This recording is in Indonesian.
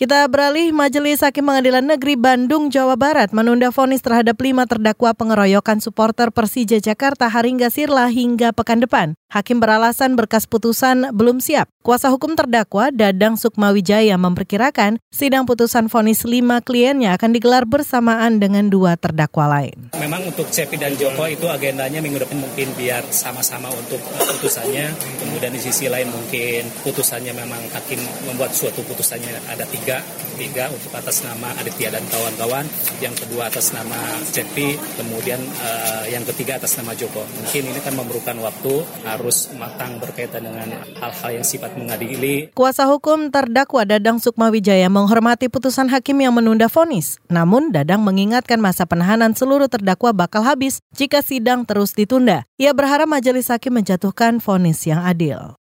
Kita beralih, Majelis Hakim Pengadilan Negeri Bandung, Jawa Barat menunda vonis terhadap lima terdakwa pengeroyokan supporter Persija Jakarta Haringga Sirla hingga pekan depan. Hakim beralasan berkas putusan belum siap. Kuasa hukum terdakwa Dadang Sukmawijaya memperkirakan sidang putusan vonis lima kliennya akan digelar bersamaan dengan dua terdakwa lain. Memang untuk Cepi dan Joko itu agendanya minggu depan mungkin biar sama-sama untuk putusannya. Kemudian di sisi lain mungkin putusannya memang hakim membuat suatu putusannya ada tiga tiga, untuk atas nama Aditya dan kawan-kawan, yang kedua atas nama Cepi, kemudian uh, yang ketiga atas nama Joko. Mungkin ini kan memerlukan waktu, harus matang berkaitan dengan hal-hal yang sifat mengadili. Kuasa hukum terdakwa Dadang Sukmawijaya menghormati putusan hakim yang menunda vonis. Namun Dadang mengingatkan masa penahanan seluruh terdakwa bakal habis jika sidang terus ditunda. Ia berharap majelis hakim menjatuhkan vonis yang adil.